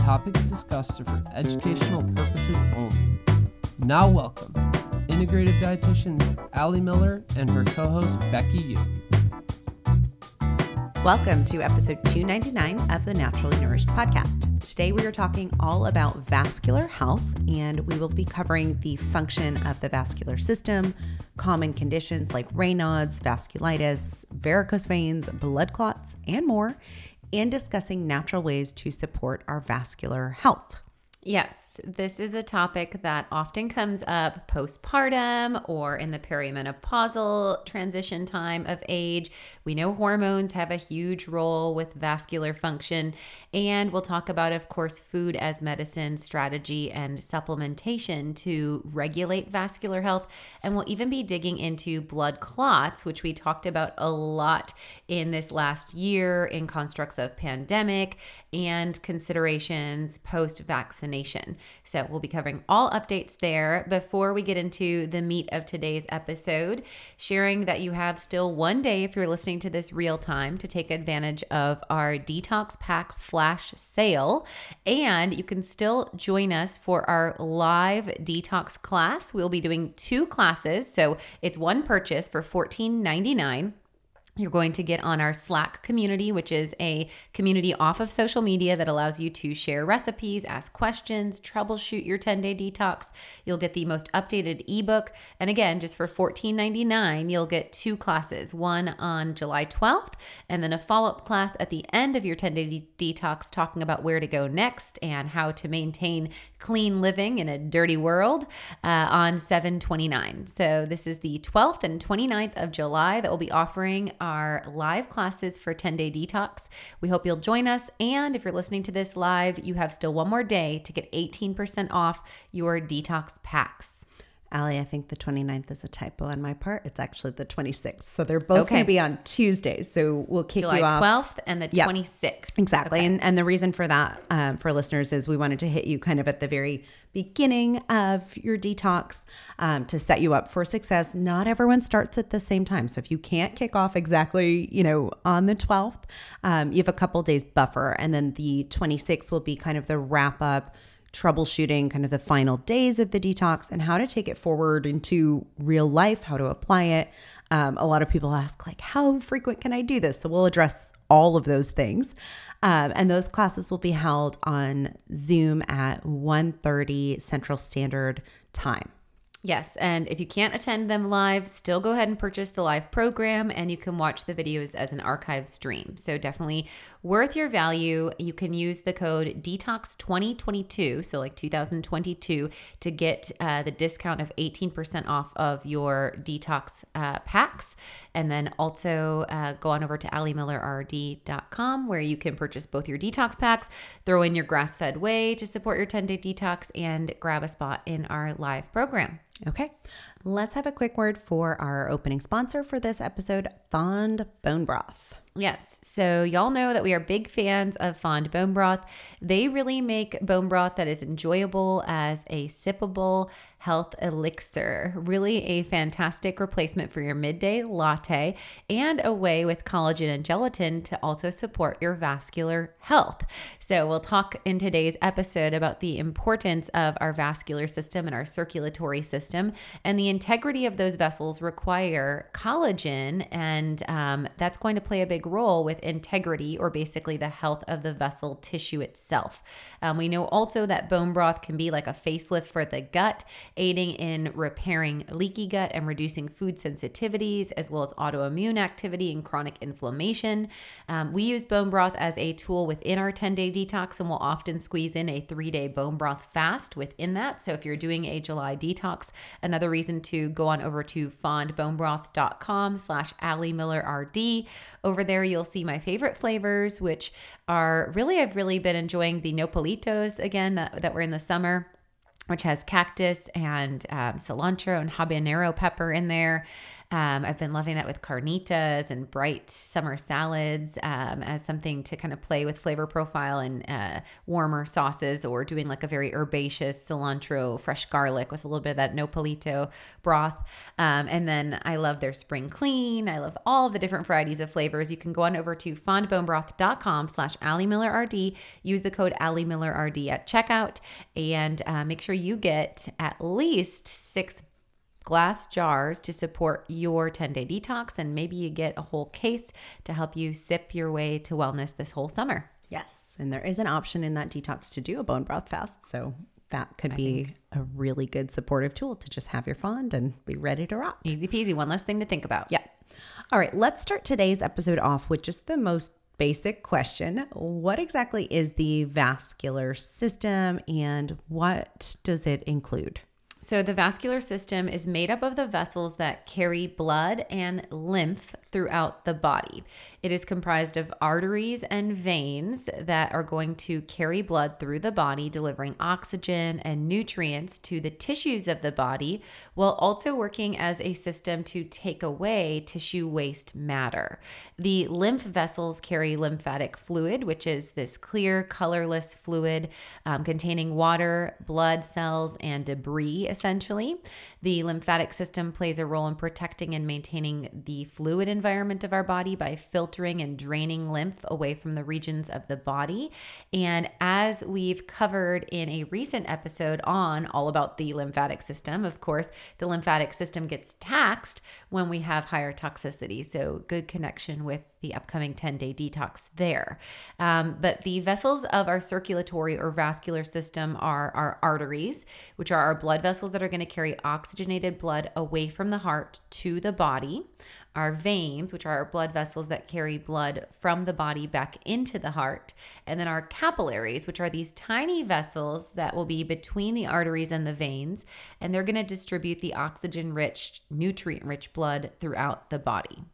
topics discussed are for educational purposes only. Now, welcome integrative dietitians Ali Miller and her co host Becky Yu. Welcome to episode 299 of the Naturally Nourished podcast. Today we are talking all about vascular health and we will be covering the function of the vascular system, common conditions like Raynaud's, vasculitis, varicose veins, blood clots, and more, and discussing natural ways to support our vascular health. Yes, this is a topic that often comes up postpartum or in the perimenopausal transition time of age. We know hormones have a huge role with vascular function, and we'll talk about, of course, food as medicine strategy and supplementation to regulate vascular health. And we'll even be digging into blood clots, which we talked about a lot in this last year in constructs of pandemic and considerations post vaccination. So we'll be covering all updates there before we get into the meat of today's episode, sharing that you have still one day if you're listening to this real time to take advantage of our detox pack flash sale. And you can still join us for our live detox class. We'll be doing two classes. So it's one purchase for $14.99 you're going to get on our Slack community, which is a community off of social media that allows you to share recipes, ask questions, troubleshoot your 10 day detox. You'll get the most updated ebook. And again, just for $14.99, you'll get two classes one on July 12th, and then a follow up class at the end of your 10 day de- detox talking about where to go next and how to maintain clean living in a dirty world uh, on 729. So, this is the 12th and 29th of July that we'll be offering our live classes for 10 day detox. We hope you'll join us. And if you're listening to this live, you have still one more day to get 18% off your detox packs. Ali, I think the 29th is a typo on my part. It's actually the 26th. So they're both okay. going to be on Tuesday. So we'll kick July you off. 12th and the yep. 26th. Exactly. Okay. And, and the reason for that um, for listeners is we wanted to hit you kind of at the very beginning of your detox um, to set you up for success. Not everyone starts at the same time. So if you can't kick off exactly, you know, on the 12th, um, you have a couple days buffer. And then the 26th will be kind of the wrap up troubleshooting kind of the final days of the detox and how to take it forward into real life, how to apply it. Um, a lot of people ask, like, how frequent can I do this? So we'll address all of those things. Um, and those classes will be held on Zoom at 1.30 Central Standard Time. Yes, and if you can't attend them live, still go ahead and purchase the live program and you can watch the videos as an archive stream. So definitely worth your value. You can use the code DETOX2022, so like 2022, to get uh, the discount of 18% off of your detox uh, packs. And then also uh, go on over to alimillerrd.com where you can purchase both your detox packs, throw in your grass fed whey to support your 10 day detox, and grab a spot in our live program. Okay, let's have a quick word for our opening sponsor for this episode Fond Bone Broth. Yes. So, y'all know that we are big fans of Fond Bone Broth. They really make bone broth that is enjoyable as a sippable health elixir. Really a fantastic replacement for your midday latte and a way with collagen and gelatin to also support your vascular health. So, we'll talk in today's episode about the importance of our vascular system and our circulatory system, and the integrity of those vessels require collagen, and um, that's going to play a big role with integrity or basically the health of the vessel tissue itself. Um, we know also that bone broth can be like a facelift for the gut aiding in repairing leaky gut and reducing food sensitivities, as well as autoimmune activity and chronic inflammation. Um, we use bone broth as a tool within our 10 day detox, and we'll often squeeze in a three day bone broth fast within that. So if you're doing a July detox, another reason to go on over to fondbonebroth.com slash Ali Miller RD. Over there, you'll see my favorite flavors, which are really, I've really been enjoying the nopalitos again that, that were in the summer which has cactus and um, cilantro and habanero pepper in there. Um, I've been loving that with carnitas and bright summer salads um, as something to kind of play with flavor profile and uh, warmer sauces, or doing like a very herbaceous cilantro, fresh garlic with a little bit of that nopalito broth. Um, and then I love their spring clean. I love all the different varieties of flavors. You can go on over to fondbonebroth.com slash Ali Miller RD. Use the code Ali Miller RD at checkout and uh, make sure you get at least six glass jars to support your 10 day detox. And maybe you get a whole case to help you sip your way to wellness this whole summer. Yes. And there is an option in that detox to do a bone broth fast. So that could be a really good supportive tool to just have your fond and be ready to rock. Easy peasy. One less thing to think about. Yeah. All right. Let's start today's episode off with just the most basic question What exactly is the vascular system and what does it include? So, the vascular system is made up of the vessels that carry blood and lymph throughout the body. It is comprised of arteries and veins that are going to carry blood through the body, delivering oxygen and nutrients to the tissues of the body, while also working as a system to take away tissue waste matter. The lymph vessels carry lymphatic fluid, which is this clear, colorless fluid um, containing water, blood cells, and debris essentially. The lymphatic system plays a role in protecting and maintaining the fluid environment of our body by filtering and draining lymph away from the regions of the body. And as we've covered in a recent episode on all about the lymphatic system, of course, the lymphatic system gets taxed when we have higher toxicity. So, good connection with the upcoming 10 day detox there. Um, but the vessels of our circulatory or vascular system are our arteries, which are our blood vessels that are going to carry oxygenated blood away from the heart to the body. Our veins, which are our blood vessels that carry blood from the body back into the heart. And then our capillaries, which are these tiny vessels that will be between the arteries and the veins. And they're going to distribute the oxygen rich, nutrient rich blood throughout the body.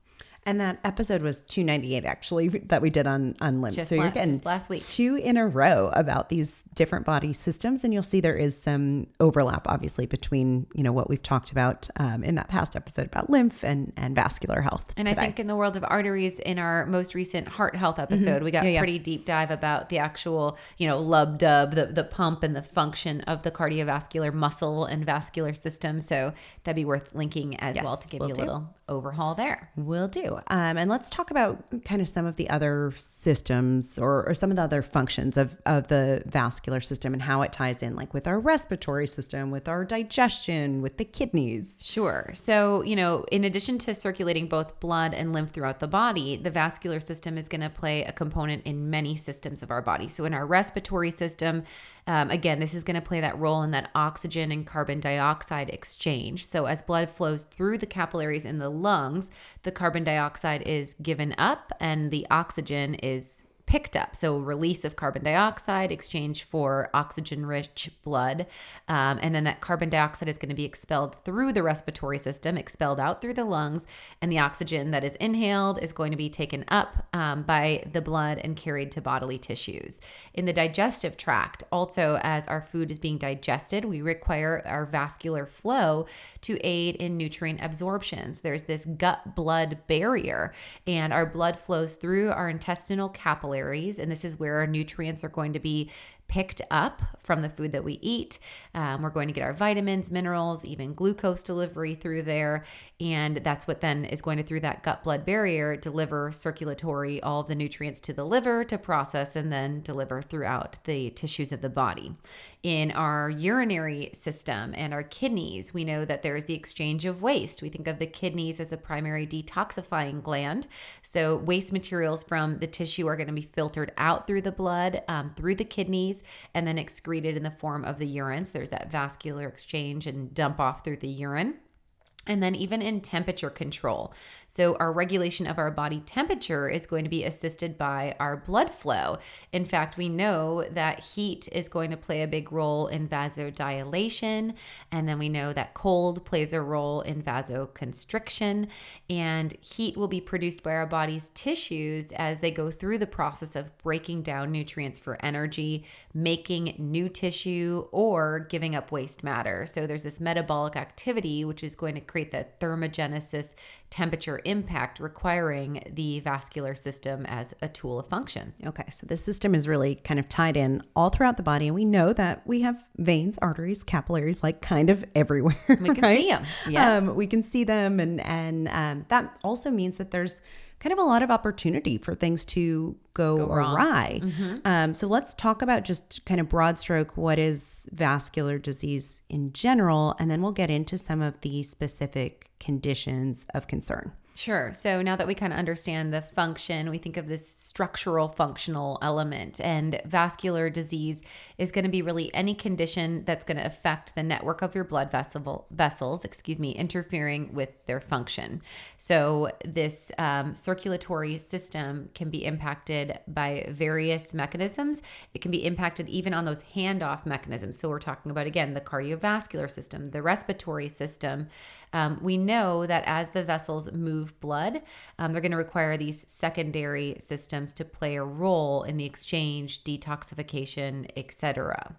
And that episode was 298 actually that we did on on lymph. Just so you're getting last week. two in a row about these different body systems, and you'll see there is some overlap, obviously, between you know what we've talked about um, in that past episode about lymph and and vascular health. And today. I think in the world of arteries, in our most recent heart health episode, we got Mm-hmm. Yeah, yeah. pretty deep dive about the actual, you know, lub dub, the, the pump and the function of the cardiovascular muscle and vascular system. So that'd be worth linking as Yes, well to give will you a do. little overhaul there. Will do. Um, and let's talk about kind of some of the other systems or, or some of the other functions of, of the vascular system and how it ties in, like with our respiratory system, with our digestion, with the kidneys. Sure. So, you know, in addition to circulating both blood and lymph throughout the body, the vascular system is going to play a component in many systems of our body. So, in our respiratory system, um, again, this is going to play that role in that oxygen and carbon dioxide exchange. So, as blood flows through the capillaries in the lungs, the carbon dioxide is given up and the oxygen is picked up. So, release of carbon dioxide, exchange for oxygen rich blood. Um, and then that carbon dioxide is going to be expelled through the respiratory system, expelled out through the lungs. And the oxygen that is inhaled is going to be taken up um, by the blood and carried to bodily tissues. In the digestive tract, also as our food is being digested, we require our vascular flow to aid in nutrient absorptions. There's this gut blood barrier, and our blood flows through our intestinal capillaries, and this is where our nutrients are going to be picked up from the food that we eat. Um, we're going to get our vitamins, minerals, even glucose delivery through there. And that's what then is going to, through that gut blood barrier, deliver circulatory all the nutrients to the liver to process and then deliver throughout the tissues of the body. In our urinary system and our kidneys, we know that there's the exchange of waste. We think of the kidneys as a primary detoxifying gland. So, waste materials from the tissue are going to be filtered out through the blood, um, through the kidneys, and then excreted in the form of the urine. So, there's that vascular exchange and dump off through the urine. and then even in temperature control. So, our regulation of our body temperature is going to be assisted by our blood flow. In fact, we know that heat is going to play a big role in vasodilation. And then we know that cold plays a role in vasoconstriction. And heat will be produced by our body's tissues as they go through the process of breaking down nutrients for energy, making new tissue, or giving up waste matter. So, there's this metabolic activity, which is going to create the thermogenesis temperature impact, requiring the vascular system as a tool of function. Okay, so this system is really kind of tied in all throughout the body, and we know that we have veins, arteries, capillaries, like kind of everywhere. We can right? see 'em, yeah. um, we can see them, and and um, that also means that there's kind of a lot of opportunity for things to go, Go awry. Um, so let's talk about just kind of broad stroke what is vascular disease in general, and then we'll get into some of the specific conditions of concern. Sure. So now that we kind of understand the function, we think of this structural functional element. And vascular disease is going to be really any condition that's going to affect the network of your blood vessel vessels, excuse me, interfering with their function. So this um, circulatory system can be impacted by various mechanisms. It can be impacted even on those handoff mechanisms. So we're talking about again the cardiovascular system, the respiratory system. Um, we know that as the vessels move blood, um, they're going to require these secondary systems to play a role in the exchange, detoxification, etc.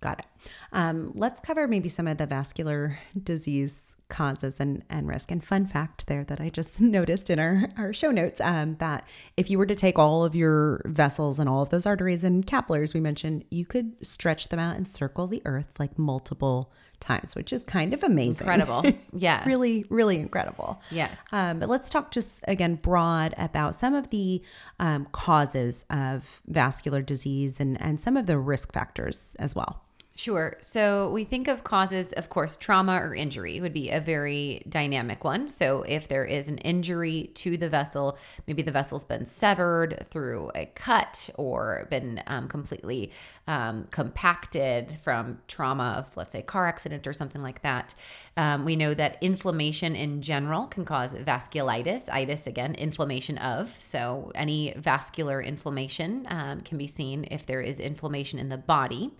Got it. Um, let's cover maybe some of the vascular disease causes and, and risk. And fun fact there that I just noticed in our, our show notes um, that if you were to take all of your vessels and all of those arteries and capillaries we mentioned, you could stretch them out and circle the earth like multiple times, which is kind of amazing. Incredible. Yes. really, really incredible. Yes. Um, but let's talk just again broad about some of the um, causes of vascular disease and, and some of the risk factors as well. Sure. So we think of causes, of course, trauma or injury would be a very dynamic one. So if there is an injury to the vessel, maybe the vessel's been severed through a cut or been um, completely um, compacted from trauma of, let's say, car accident or something like that. Um, we know that inflammation in general can cause vasculitis. Itis, again, inflammation of. So any vascular inflammation um, can be seen if there is inflammation in the body.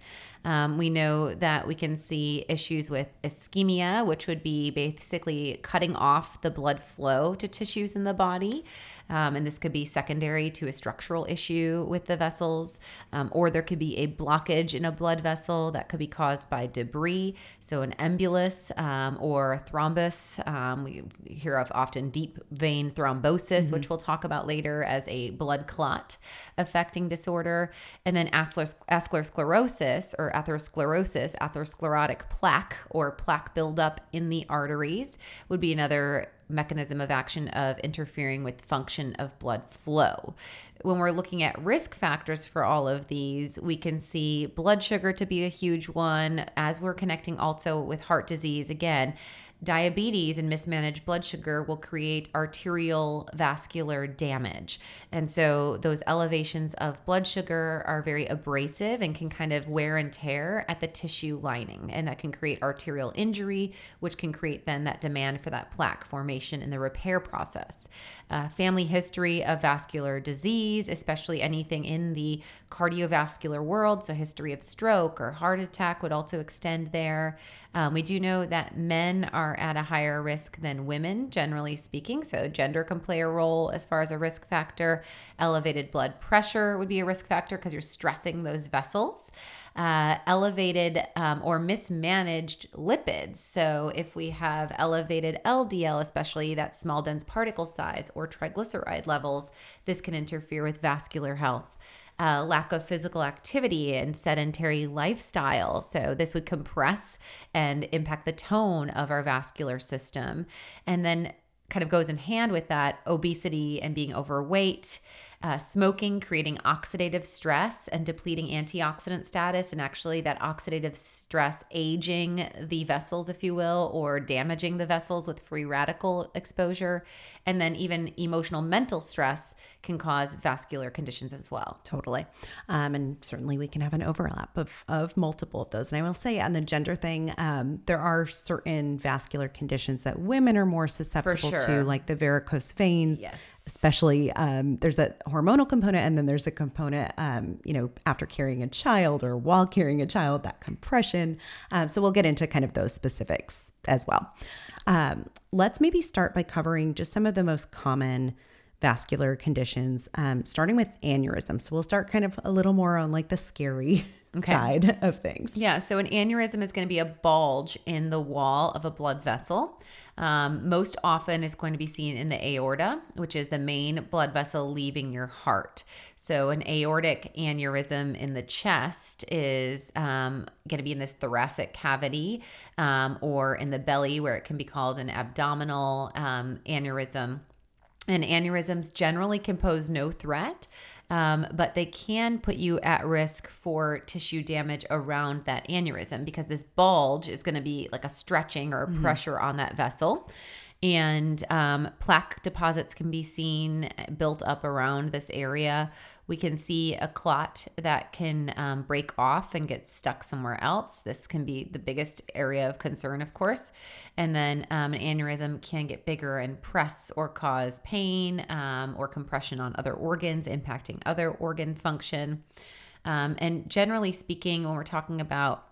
Um, we know that we can see issues with ischemia, which would be basically cutting off the blood flow to tissues in the body. Um, and this could be secondary to a structural issue with the vessels, um, or there could be a blockage in a blood vessel that could be caused by debris. So, an embolus um, or thrombus. Um, we hear of often deep vein thrombosis, which we'll talk about later as a blood clot affecting disorder. And then atherosclerosis or atherosclerosis, atherosclerotic plaque or plaque buildup in the arteries would be another mechanism of action of interfering with function of blood flow. When we're looking at risk factors for all of these, we can see blood sugar to be a huge one as we're connecting also with heart disease again. Diabetes and mismanaged blood sugar will create arterial vascular damage. And so, those elevations of blood sugar are very abrasive and can kind of wear and tear at the tissue lining. And that can create arterial injury, which can create then that demand for that plaque formation in the repair process. Uh, family history of vascular disease, especially anything in the cardiovascular world, so history of stroke or heart attack would also extend there. Um, we do know that men are at a higher risk than women, generally speaking. So, gender can play a role as far as a risk factor. Elevated blood pressure would be a risk factor because you're stressing those vessels. Uh, elevated um, or mismanaged lipids. So, if we have elevated LDL, especially that small dense particle size, or triglyceride levels, this can interfere with vascular health uh, lack of physical activity and sedentary lifestyle. So, this would compress and impact the tone of our vascular system. And then, kind of goes in hand with that obesity and being overweight. Uh, smoking creating oxidative stress and depleting antioxidant status, and actually that oxidative stress aging the vessels, if you will, or damaging the vessels with free radical exposure. And then even emotional mental stress can cause vascular conditions as well. Totally. Um, and certainly we can have an overlap of, of multiple of those. And I will say on the gender thing, um, there are certain vascular conditions that women are more susceptible sure. to, like the varicose veins. Yes. Especially, um, there's a hormonal component, and then there's a component, um, you know, after carrying a child or while carrying a child, that compression. Um, so we'll get into kind of those specifics as well. Um, let's maybe start by covering just some of the most common vascular conditions, um, starting with aneurysm. So we'll start kind of a little more on like the scary Okay. side of things. Yeah, so an aneurysm is going to be a bulge in the wall of a blood vessel. Um, most often is going to be seen in the aorta, which is the main blood vessel leaving your heart. So an aortic aneurysm in the chest is um, going to be in this thoracic cavity um, or in the belly, where it can be called an abdominal um, aneurysm. And aneurysms generally can pose no threat, um, but they can put you at risk for tissue damage around that aneurysm because this bulge is going to be like a stretching or a pressure on that vessel. And um, plaque deposits can be seen built up around this area. We can see a clot that can um, break off and get stuck somewhere else. This can be the biggest area of concern, of course. And then um, an aneurysm can get bigger and press or cause pain um, or compression on other organs, impacting other organ function. Um, and generally speaking, when we're talking about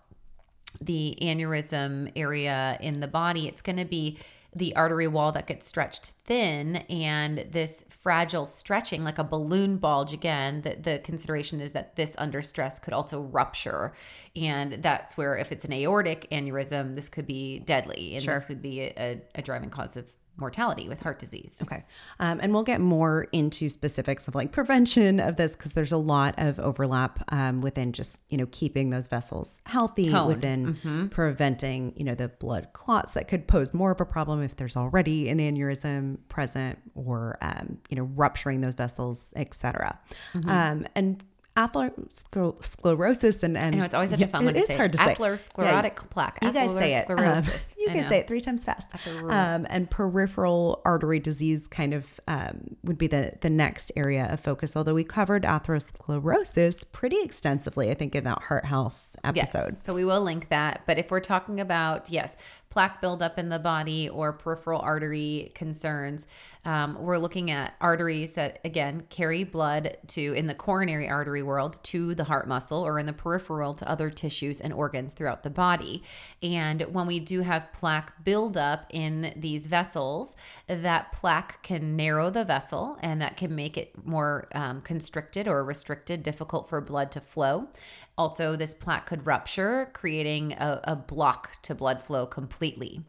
the aneurysm area in the body, it's going to be the artery wall that gets stretched thin and this fragile stretching like a balloon bulge again the, the consideration is that this under stress could also rupture and that's where if it's an aortic aneurysm this could be deadly and Sure. this could be a, a driving cause of mortality with heart disease Okay. Um, and we'll get more into specifics of like prevention of this because there's a lot of overlap um, within just, you know, keeping those vessels healthy, Toned. within preventing, you know, the blood clots that could pose more of a problem if there's already an aneurysm present or, um, you know, rupturing those vessels, et cetera. Um, and atherosclerosis and, and I know it's always such a fun it one to is say. hard to say. Atherosclerotic plaque. You guys say it. Um, you guys say it three times fast. Um, and peripheral artery disease kind of um, would be the the next area of focus. Although we covered atherosclerosis pretty extensively, I think in that heart health episode. Yes. So we will link that. But if we're talking about, yes, plaque buildup in the body or peripheral artery concerns, um, we're looking at arteries that, again, carry blood to, in the coronary artery world, to the heart muscle or in the peripheral to other tissues and organs throughout the body. And when we do have plaque buildup in these vessels, that plaque can narrow the vessel and that can make it more um, constricted or restricted, difficult for blood to flow. Also, this plaque could rupture, creating a, a block to blood flow completely.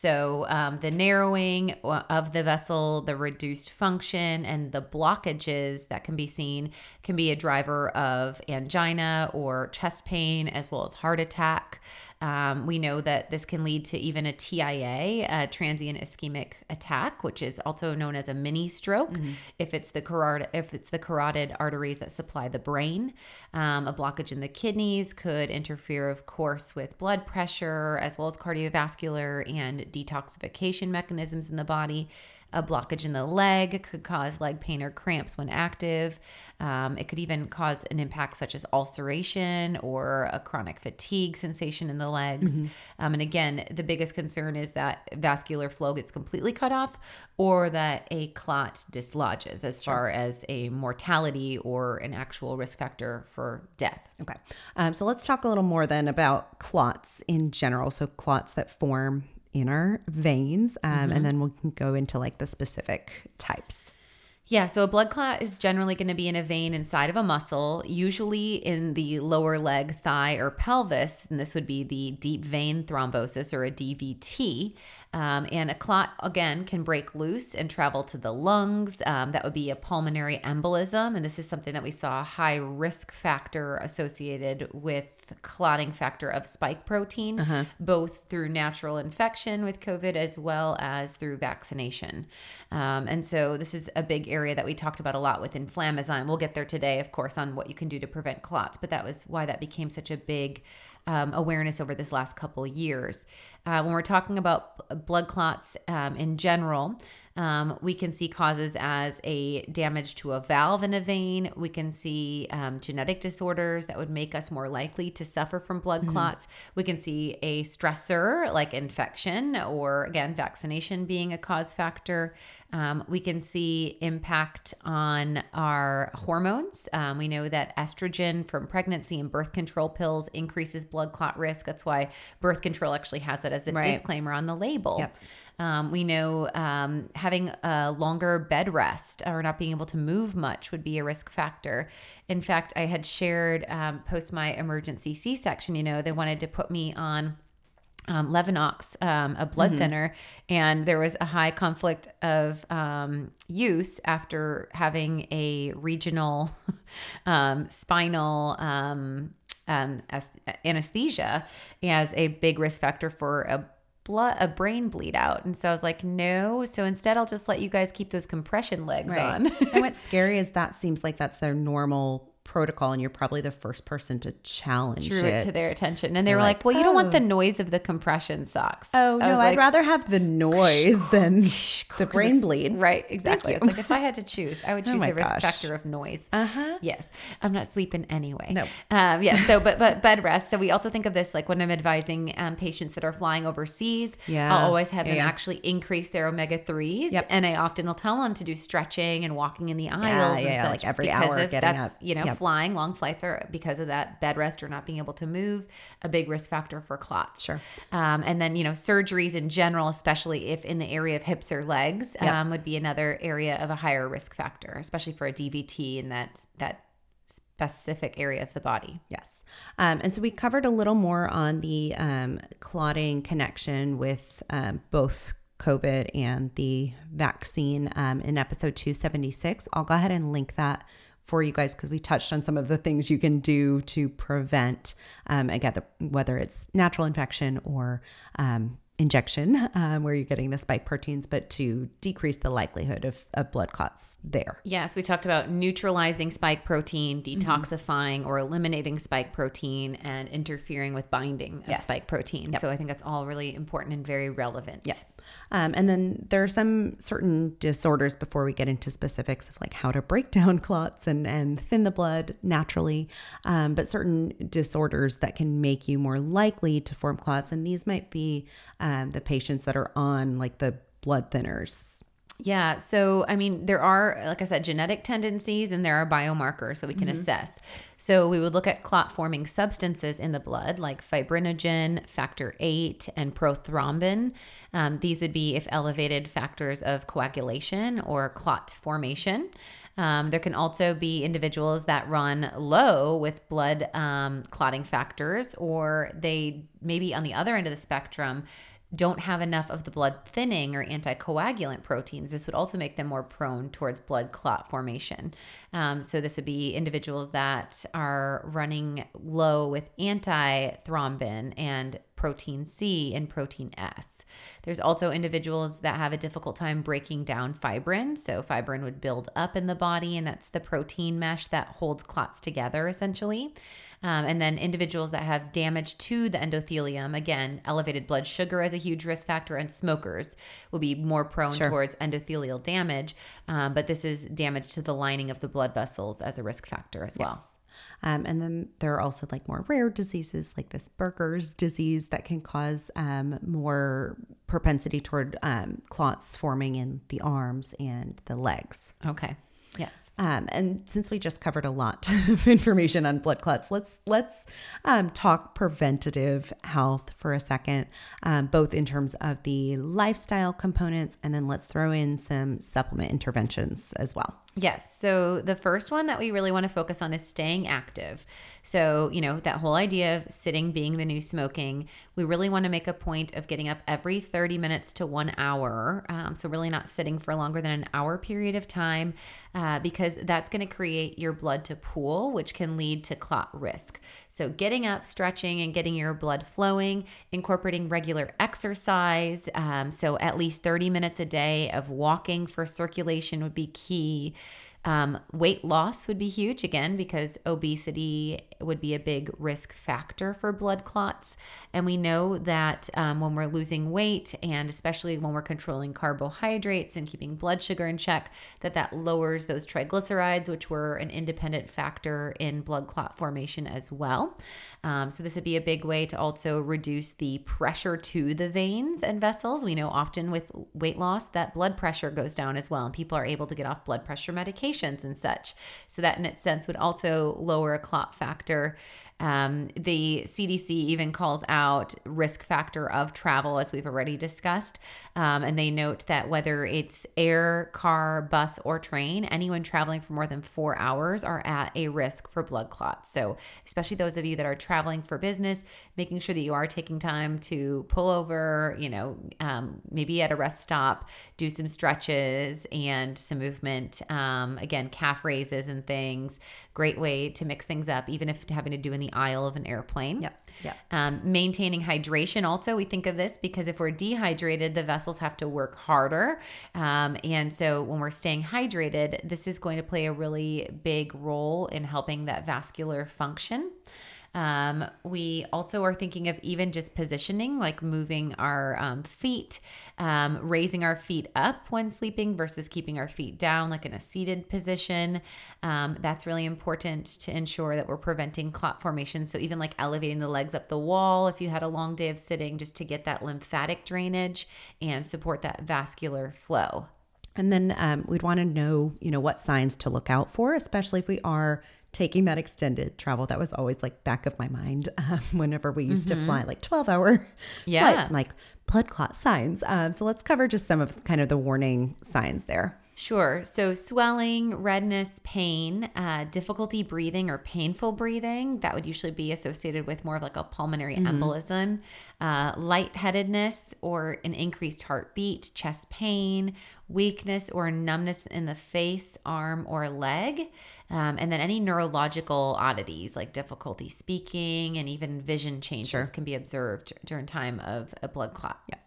So, um, the narrowing of the vessel, the reduced function, and the blockages that can be seen can be a driver of angina or chest pain, as well as heart attack. Um, we know that this can lead to even a TIA, a transient ischemic attack, which is also known as a mini stroke. If it's the carotid, if it's the carotid arteries that supply the brain, um, a blockage in the kidneys could interfere, of course, with blood pressure as well as cardiovascular and detoxification mechanisms in the body. A blockage in the leg could cause leg pain or cramps when active. Um, it could even cause an impact such as ulceration or a chronic fatigue sensation in the legs. Um, and again, the biggest concern is that vascular flow gets completely cut off or that a clot dislodges as far as a mortality or an actual risk factor for death. Okay. Um, so let's talk a little more then about clots in general. So clots that form in our veins, um, and then we can go into like the specific types. Yeah, so a blood clot is generally going to be in a vein inside of a muscle, usually in the lower leg, thigh, or pelvis. And this would be the deep vein thrombosis or a DVT. Um, and a clot, again, can break loose and travel to the lungs. Um, that would be a pulmonary embolism. And this is something that we saw a high risk factor associated with clotting factor of spike protein, Uh-huh. both through natural infection with COVID as well as through vaccination. Um, and so this is a big area that we talked about a lot with Inflammazyme. We'll get there today, of course, on what you can do to prevent clots, but that was why that became such a big um, awareness over this last couple years. Uh, when we're talking about blood clots um, in general, um, we can see causes as a damage to a valve in a vein. We can see um, genetic disorders that would make us more likely to suffer from blood clots. We can see a stressor like infection or, again, vaccination being a cause factor. Um, we can see impact on our hormones. Um, we know that estrogen from pregnancy and birth control pills increases blood clot risk. That's why birth control actually has it as a Right. disclaimer on the label. Yep. Um, we know um, having a longer bed rest or not being able to move much would be a risk factor. In fact, I had shared um, post my emergency C section, you know, they wanted to put me on um, Lovenox, um, a blood thinner, and there was a high conflict of um, use after having a regional um, spinal um, as- anesthesia as a big risk factor for a blood a brain bleed out. And so I was like, no. So instead, I'll just let you guys keep those compression legs on. and what's scary is that seems like that's their normal protocol, and you're probably the first person to challenge Drew it it to their attention, and they were like, like, "Well, you don't want the "Oh." noise of the compression socks." Oh I no, was I'd rather have the noise than the brain bleed. Right, exactly. It's like if I had to choose, I would choose my the risk gosh. factor of noise. Uh huh. Yes, I'm not sleeping anyway. No. Um, yeah. So, but but bed rest. So we also think of this like when I'm advising um, patients that are flying overseas. Yeah. I'll always have Yeah, them actually increase their omega threes. Yep. And I often will tell them to do stretching and walking in the aisles. Yeah, yeah, like every hour getting up. You know, Yep. Flying long flights are because of that bed rest or not being able to move a big risk factor for clots. Sure. Um, and then, you know, surgeries in general, especially if in the area of hips or legs, Yep. um, would be another area of a higher risk factor, especially for a DVT in that that specific area of the body. Yes. Um, and so we covered a little more on the um, clotting connection with um, both COVID and the vaccine um, in episode 276. I'll go ahead and link that for you guys because we touched on some of the things you can do to prevent, um, again, the, whether it's natural infection or um, injection, um, where you're getting the spike proteins, but to decrease the likelihood of, of blood clots there. Yes, we talked about neutralizing spike protein, detoxifying or eliminating spike protein, and interfering with binding of Yes. spike protein. So I think that's all really important and very relevant. Yeah. Um, and then there are some certain disorders before we get into specifics of like how to break down clots and, and thin the blood naturally, um, but certain disorders that can make you more likely to form clots. And these might be um, the patients that are on like the blood thinners. Yeah. So, I mean, there are, like I said, genetic tendencies and there are biomarkers that we can assess. So, we would look at clot forming substances in the blood like fibrinogen, factor VIII, and prothrombin. Um, these would be if elevated factors of coagulation or clot formation. Um, there can also be individuals that run low with blood um, clotting factors, or they maybe on the other end of the spectrum don't have enough of the blood thinning or anticoagulant proteins. This would also make them more prone towards blood clot formation. Um, so, this would be individuals that are running low with antithrombin and protein C and protein S. There's also individuals that have a difficult time breaking down fibrin. So, fibrin would build up in the body, and that's the protein mesh that holds clots together essentially. Um, and then individuals that have damage to the endothelium, again, elevated blood sugar is a huge risk factor, and smokers will be more prone Sure. towards endothelial damage. Um, but this is damage to the lining of the blood vessels as a risk factor as well. Um, and then there are also like more rare diseases like this Buerger's disease that can cause um, more propensity toward um, clots forming in the arms and the legs. Okay. Yes. Um, and since we just covered a lot of information on blood clots, let's let's um, talk preventative health for a second, um, both in terms of the lifestyle components, and then let's throw in some supplement interventions as well. Yes. So the first one that we really want to focus on is staying active. So, you know, that whole idea of sitting being the new smoking, we really want to make a point of getting up every 30 minutes to one hour. Um, so, really not sitting for longer than an hour period of time uh, because that's going to create your blood to pool, which can lead to clot risk. So, getting up, stretching, and getting your blood flowing, incorporating regular exercise. Um, so, at least 30 minutes a day of walking for circulation would be key. Um, weight loss would be huge again because obesity would be a big risk factor for blood clots. And we know that um, when we're losing weight and especially when we're controlling carbohydrates and keeping blood sugar in check, that that lowers those triglycerides, which were an independent factor in blood clot formation as well. Um, so this would be a big way to also reduce the pressure to the veins and vessels. We know often with weight loss that blood pressure goes down as well, and people are able to get off blood pressure medications and such. So that in its sense would also lower a clot factor um, the CDC even calls out risk factor of travel, as we've already discussed. Um, and they note that whether it's air, car, bus, or train, anyone traveling for more than four hours are at a risk for blood clots. So, especially those of you that are traveling for business, making sure that you are taking time to pull over, you know, um, maybe at a rest stop, do some stretches and some movement. Um, again, calf raises and things. Great way to mix things up, even if having to do in the aisle of an airplane. Yep. Yeah. Um, maintaining hydration also, we think of this because if we're dehydrated, the vessels have to work harder. Um, and so when we're staying hydrated, this is going to play a really big role in helping that vascular function. Um, we also are thinking of even just positioning, like moving our um, feet, um, raising our feet up when sleeping versus keeping our feet down, like in a seated position. Um, that's really important to ensure that we're preventing clot formation. So, even like elevating the legs up the wall if you had a long day of sitting, just to get that lymphatic drainage and support that vascular flow. And then um, we'd want to know, you know, what signs to look out for, especially if we are taking that extended travel. That was always like back of my mind um, whenever we used mm-hmm. to fly like 12 hour yeah. flights. I'm like, blood clot signs. Um, so let's cover just some of kind of the warning signs there. Sure. So, swelling, redness, pain, uh, difficulty breathing, or painful breathing, that would usually be associated with more of like a pulmonary mm-hmm. embolism, uh, lightheadedness, or an increased heartbeat, chest pain, weakness or numbness in the face, arm, or leg. Um, and then any neurological oddities like difficulty speaking and even vision changes sure. can be observed during time of a blood clot. Yeah.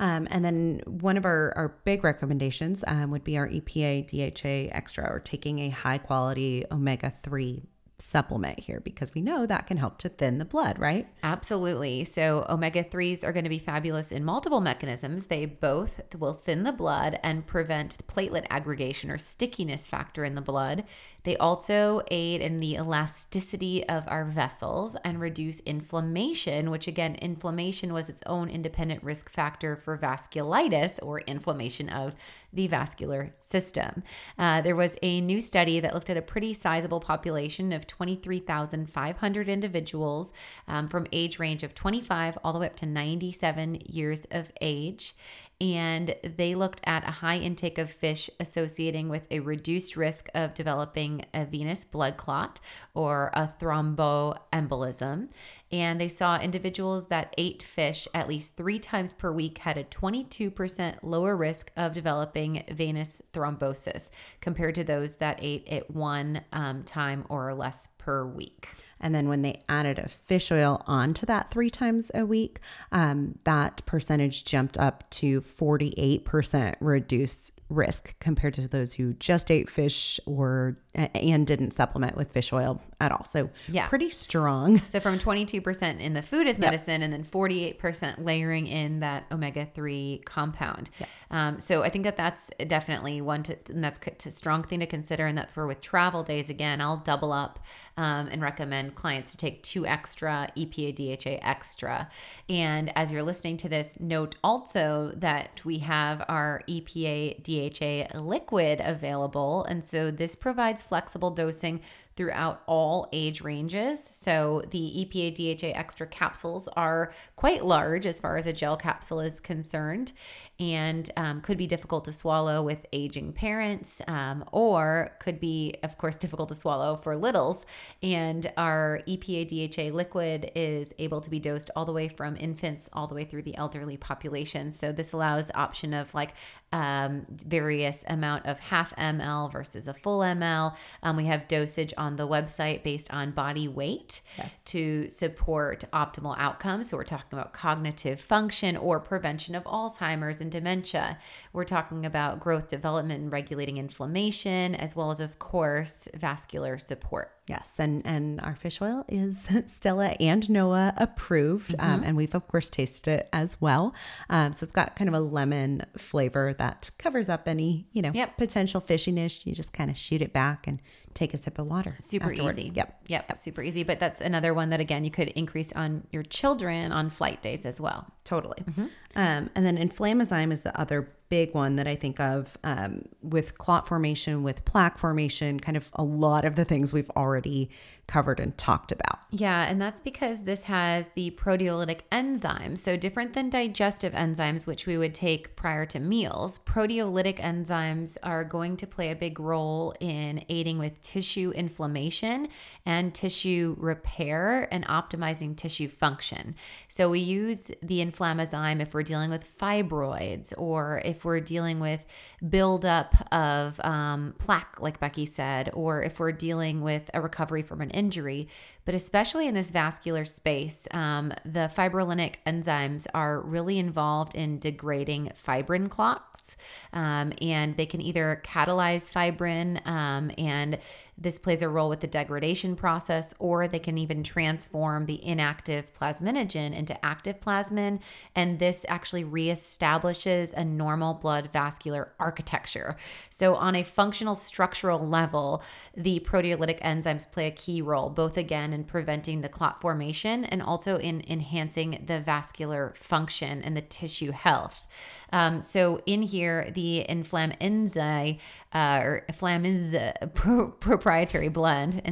Um, and then one of our, our big recommendations um, would be our EPA DHA extra or taking a high quality omega 3 supplement here because we know that can help to thin the blood, right? Absolutely. So, omega 3s are going to be fabulous in multiple mechanisms. They both will thin the blood and prevent platelet aggregation or stickiness factor in the blood. They also aid in the elasticity of our vessels and reduce inflammation, which again, inflammation was its own independent risk factor for vasculitis or inflammation of the vascular system. Uh, there was a new study that looked at a pretty sizable population of 23,500 individuals um, from age range of 25 all the way up to 97 years of age and they looked at a high intake of fish associating with a reduced risk of developing a venous blood clot or a thromboembolism. And they saw individuals that ate fish at least three times per week had a 22% lower risk of developing venous thrombosis compared to those that ate it one um, time or less per week. And then when they added a fish oil onto that three times a week, um, that percentage jumped up to 48% reduced risk compared to those who just ate fish or and didn't supplement with fish oil at all. So Yeah. pretty strong. So from 22% in the food as medicine and then 48% layering in that omega 3 compound. Um, so I think that that's definitely one to, and that's a strong thing to consider. And that's where with travel days, again, I'll double up um, and recommend clients to take two extra EPA DHA extra. And as you're listening to this, note also that we have our EPA DHA liquid available. And so this provides flexible dosing throughout all age ranges. So the EPA DHA extra capsules are quite large as far as a gel capsule is concerned and um, could be difficult to swallow with aging parents um, or could be, of course, difficult to swallow for littles. And our EPA DHA liquid is able to be dosed all the way from infants all the way through the elderly population. So this allows option of like um, various amount of half ml versus a full ml. Um, we have dosage on the website based on body weight Yes. to support optimal outcomes. So we're talking about cognitive function or prevention of Alzheimer's and dementia. We're talking about growth, development, and regulating inflammation, as well as, of course, vascular support. Yes, and and our fish oil is Stella and Noah approved, um, Mm-hmm. and we've of course tasted it as well. Um, so it's got kind of a lemon flavor that covers up any you know Yep. potential fishiness. You just kind of shoot it back and take a sip of water. Super afterward. easy. Yep. Yep. Yep. Super easy. But that's another one that, again, you could increase on your children on flight days as well. Totally. Mm-hmm. Um, and then Inflammazyme is the other big one that I think of um, with clot formation, with plaque formation, kind of a lot of the things we've already covered and talked about. Yeah, and that's because this has the proteolytic enzymes. So, different than digestive enzymes, which we would take prior to meals, proteolytic enzymes are going to play a big role in aiding with tissue inflammation and tissue repair and optimizing tissue function. So, we use the inflammazyme if we're dealing with fibroids or if we're dealing with buildup of um, plaque, like Becky said, or if we're dealing with a recovery from an injury. But especially in this vascular space, um, the fibrinolytic enzymes are really involved in degrading fibrin clots. Um, and they can either catalyze fibrin, um, and this plays a role with the degradation process, or they can even transform the inactive plasminogen into active plasmin. And this actually reestablishes a normal blood vascular architecture. So, on a functional structural level, the proteolytic enzymes play a key role, both again in preventing the clot formation and also in enhancing the vascular function and the tissue health. Um, so, in here, the Inflammazyme uh, or Inflammazyme pro- proprietary blend,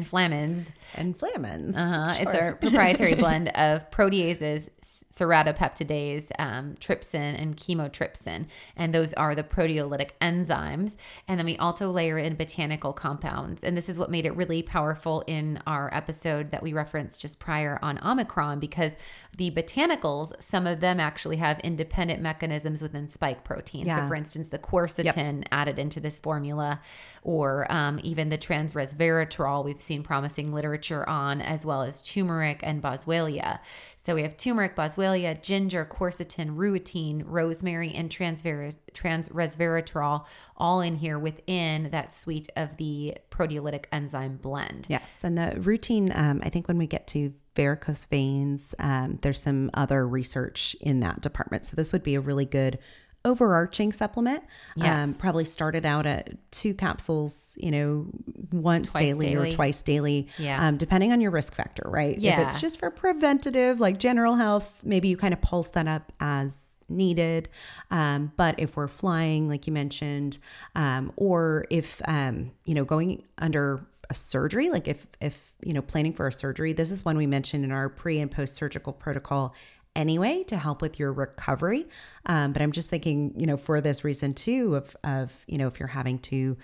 And flamins. uh, It's Sure. our proprietary blend of proteases, serratiopeptidase, um, trypsin, and chymotrypsin. And those are the proteolytic enzymes. And then we also layer in botanical compounds. And this is what made it really powerful in our episode that we referenced just prior on Omicron, because the botanicals, some of them actually have independent mechanisms within spike protein. So, for instance, the quercetin added into this formula, or um, even the transresveratrol, we've seen promising literature on, as well as turmeric and boswellia. So we have turmeric, boswellia, ginger, quercetin, rutin, rosemary, and transresveratrol all in here within that suite of the proteolytic enzyme blend. Yes, and the routine. Um, I think when we get to varicose veins, um, there's some other research in that department. So this would be a really good overarching supplement. Yes. Um, probably started out at two capsules, you know, once daily, daily. or twice daily, Yeah. um, depending on your risk factor, right? If it's just for preventative, like general health, maybe you kind of pulse that up as needed. Um, but if we're flying, like you mentioned, um, or if um, you know going under a surgery, like if if you know planning for a surgery, this is one we mentioned in our pre and post surgical protocol anyway to help with your recovery. Um, but I'm just thinking, you know, for this reason too, of of you know if you're having to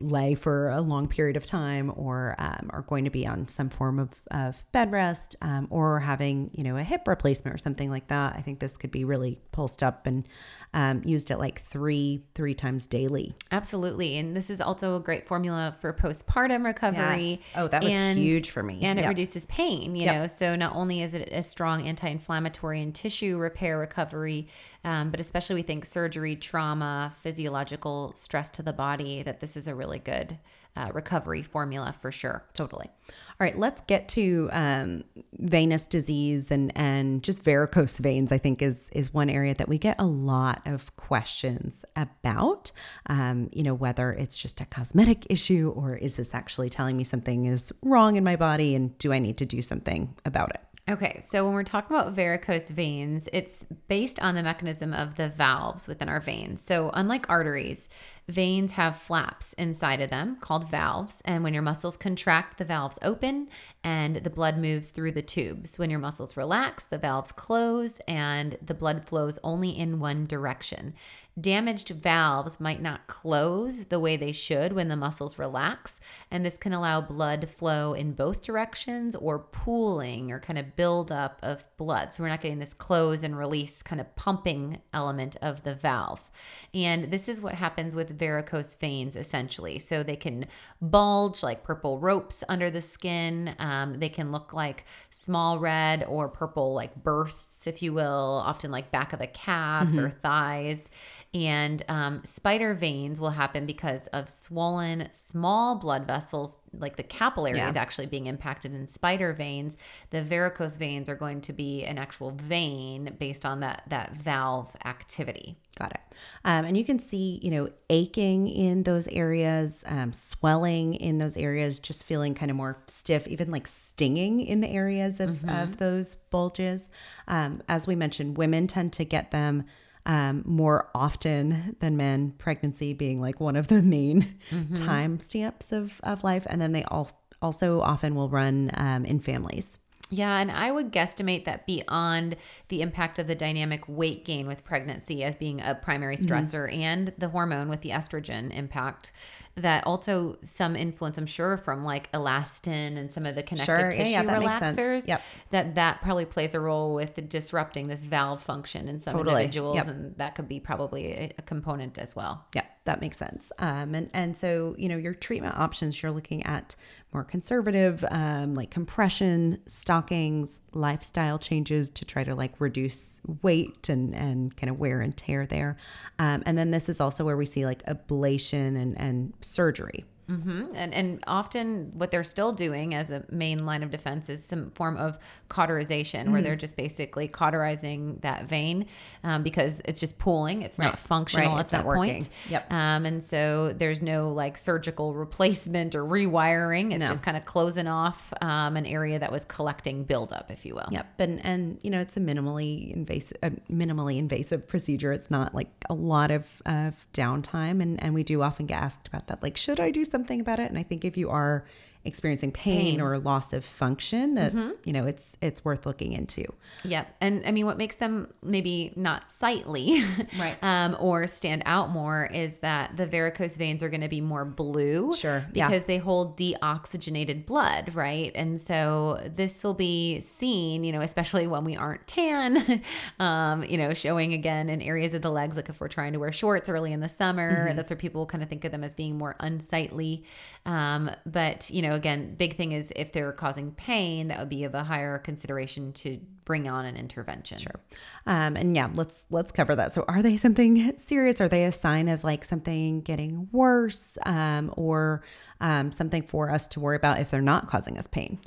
lay for a long period of time or um, are going to be on some form of, of bed rest um, or having you know a hip replacement or something like that i think this could be really pulsed up and um, used it like three three times daily Absolutely. And this is also a great formula for postpartum recovery. Yes. Oh, that was huge for me. And it Yep. reduces pain, you Yep. know. So not only is it a strong anti inflammatory and tissue repair recovery, um, but especially we think surgery, trauma, physiological stress to the body, that this is a really good uh, recovery formula for sure. Totally. All right, let's get to um, venous disease and and just varicose veins. I think is is one area that we get a lot of questions about. Um, you know, whether it's just a cosmetic issue or is this actually telling me something is wrong in my body, and do I need to do something about it? Okay, so when we're talking about varicose veins, it's based on the mechanism of the valves within our veins. So, unlike arteries, veins have flaps inside of them called valves. And when your muscles contract, the valves open and the blood moves through the tubes. When your muscles relax, the valves close and the blood flows only in one direction. Damaged valves might not close the way they should when the muscles relax, and this can allow blood flow in both directions or pooling or kind of buildup of blood. So we're not getting this close and release kind of pumping element of the valve. And this is what happens with varicose veins essentially. So they can bulge like purple ropes under the skin. Um, they can look like small red or purple, like bursts, if you will, often like back of the calves mm-hmm. or thighs. And um, spider veins will happen because of swollen small blood vessels, like the capillary yeah. actually being impacted in spider veins. The varicose veins are going to be an actual vein based on that that valve activity. Got it. Um, and you can see, you know, aching in those areas, um, swelling in those areas, just feeling kind of more stiff, even like stinging in the areas of, mm-hmm. of those bulges. Um, as we mentioned, women tend to get them um, more often than men, pregnancy being like one of the main mm-hmm. time stamps of, of life. And then they all also often will run um, in families. Yeah, and I would guesstimate that beyond the impact of the dynamic weight gain with pregnancy as being a primary mm-hmm. stressor mm-hmm. and the hormone with the estrogen impact, that also some influence, I'm sure, from like elastin and some of the connective sure. tissue yeah, yeah, that relaxers. Yep. That that probably plays a role with disrupting this valve function in some totally. individuals, yep. and that could be probably a, a, component as well. Yeah, that makes sense. Um, and and so you know your treatment options, you're looking at more conservative, um, like compression, stockings, lifestyle changes to try to like reduce weight and and kind of wear and tear there. Um, and then this is also where we see like ablation and and surgery. Mm-hmm. And and often what they're still doing as a main line of defense is some form of cauterization, mm-hmm. where they're just basically cauterizing that vein um, because it's just pooling. It's right. not functional right. at it's that point. Yep. Um, and so there's no like surgical replacement or rewiring. It's no. just kind of closing off um, an area that was collecting buildup, if you will. Yep. And and you know it's a minimally invasive, a minimally invasive procedure. It's not like a lot of of downtime, and and we do often get asked about that. Like, should I do something something about it. And I think if you are experiencing pain, pain. or loss of function that mm-hmm. you know it's it's worth looking into yep and i mean what makes them maybe not sightly right um, or stand out more is that the varicose veins are going to be more blue sure because yeah. they hold deoxygenated blood right and so this will be seen you know especially when we aren't tan um, you know showing again in areas of the legs like if we're trying to wear shorts early in the summer mm-hmm. that's where people kind of think of them as being more unsightly um, but you know again, big thing is if they're causing pain, that would be of a higher consideration to bring on an intervention. Sure. Um, and yeah, let's let's cover that. So, are they something serious? Are they a sign of like something getting worse, um, or um, something for us to worry about if they're not causing us pain?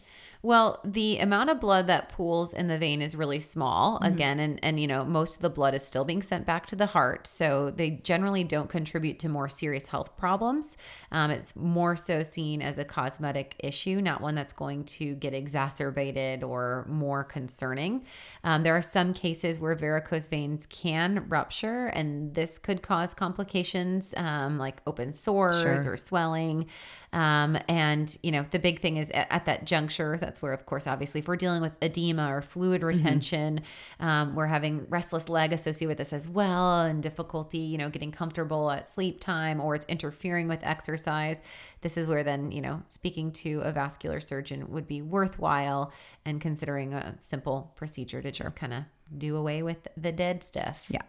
Well, the amount of blood that pools in the vein is really small mm-hmm. again and and you know, most of the blood is still being sent back to the heart. So they generally don't contribute to more serious health problems. Um, it's more so seen as a cosmetic issue, not one that's going to get exacerbated or more concerning. Um, there are some cases where varicose veins can rupture, and this could cause complications um, like open sores sure. or swelling. Um, and, you know, the big thing is at, at, that juncture, that's where, of course, obviously, if we're dealing with edema or fluid mm-hmm. retention, mm-hmm. um, we're having restless leg associated with this as well and difficulty, you know, getting comfortable at sleep time or it's interfering with exercise. This is where then, you know, speaking to a vascular surgeon would be worthwhile and considering a simple procedure to just kind of do away with the dead stuff. Yeah.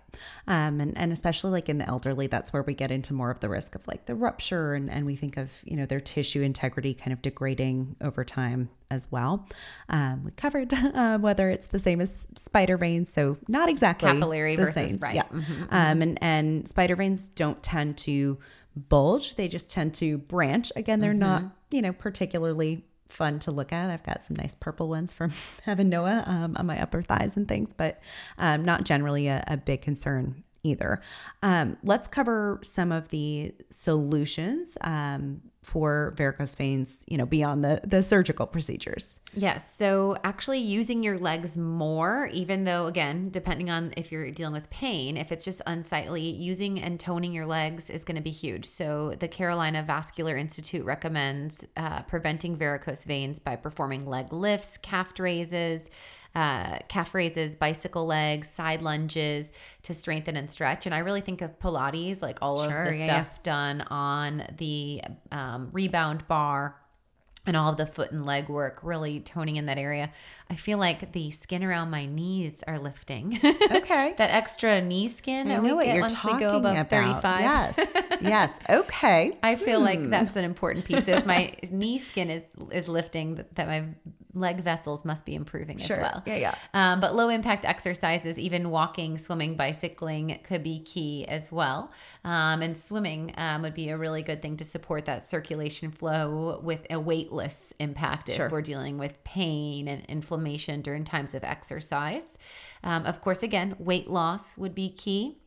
Um, and, and especially like in the elderly, that's where we get into more of the risk of like the rupture and, and we think of, you know, their tissue integrity kind of degrading over time as well. Um, we covered uh, whether it's the same as spider veins. So not exactly capillary the versus, same. Right. Yeah. Mm-hmm, um, and, and spider veins don't tend to bulge. They just tend to branch. Again, they're not, Mm-hmm. you know, particularly fun to look at. I've got some nice purple ones from having Noah um, on my upper thighs and things, but um, not generally a, a big concern either. Um, let's cover some of the solutions um, for varicose veins, you know, beyond the, the surgical procedures. Yes. So actually using your legs more, even though, again, depending on if you're dealing with pain, if it's just unsightly, using and toning your legs is going to be huge. So the Carolina Vascular Institute recommends uh, preventing varicose veins by performing leg lifts, calf raises. Uh, calf raises, bicycle legs, side lunges to strengthen and stretch. And I really think of Pilates, like all Sure, of the yeah, stuff done on the um, rebound bar and all of the foot and leg work, really toning in that area. I feel like the skin around my knees are lifting. Okay. that extra knee skin I that know we what get you're once talking we go above about. 35. Yes. yes. Okay. I feel Hmm. like that's an important piece. So if my knee skin is is lifting, that my leg vessels must be improving Sure. as well. Yeah, yeah. Um, but low impact exercises, even walking, swimming, bicycling, could be key as well. Um, and swimming um, would be a really good thing to support that circulation flow with a weightless impact if Sure. we're dealing with pain and inflammation during times of exercise. Um, of course, again, weight loss would be key.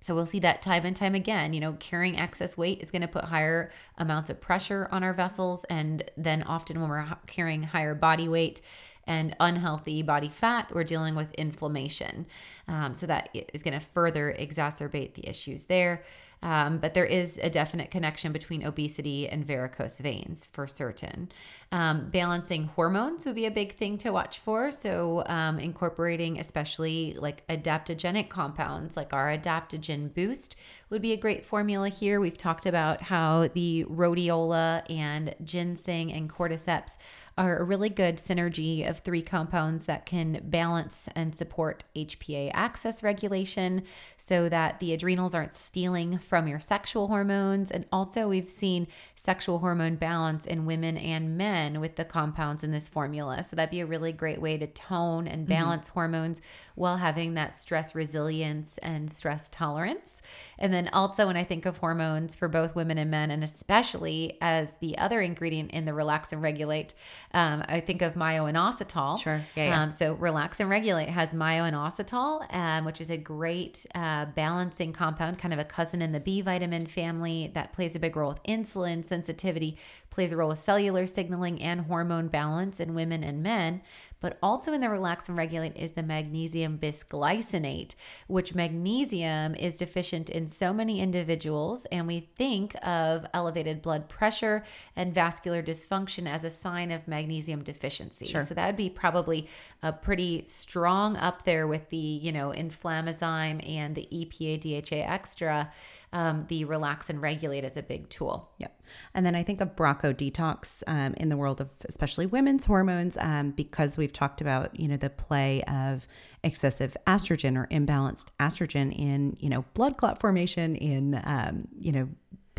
So we'll see that time and time again. You know, carrying excess weight is going to put higher amounts of pressure on our vessels. And then often when we're carrying higher body weight and unhealthy body fat, we're dealing with inflammation. Um, so that is going to further exacerbate the issues there. Um, but there is a definite connection between obesity and varicose veins for certain. Um, balancing hormones would be a big thing to watch for. So, um, incorporating especially like adaptogenic compounds like our Adaptogen Boost would be a great formula here. We've talked about how the rhodiola and ginseng and cordyceps are a really good synergy of three compounds that can balance and support HPA axis regulation so that the adrenals aren't stealing from your sexual hormones. And also, we've seen sexual hormone balance in women and men with the compounds in this formula. So, that'd be a really great way to tone and mm-hmm. balance hormones while having that stress resilience and stress tolerance. And then, also, when I think of hormones for both women and men, and especially as the other ingredient in the relax and regulate, um, I think of myoinositol. Sure. Yeah, yeah. Um, so relax and regulate has myoinositol, um, which is a great uh, balancing compound, kind of a cousin in the B vitamin family that plays a big role with insulin sensitivity, plays a role with cellular signaling and hormone balance in women and men. But also in the relax and regulate is the magnesium bisglycinate, which magnesium is deficient in so many individuals. And we think of elevated blood pressure and vascular dysfunction as a sign of magnesium deficiency. Sure. So that'd be probably a pretty strong up there with the, you know, inflammazyme and the EPA DHA extra. Um, the relax and regulate is a big tool. Yep. And then I think of Brocco Detox um, in the world of especially women's hormones um, because we've talked about, you know, the play of excessive estrogen or imbalanced estrogen in, you know, blood clot formation in, um, you know,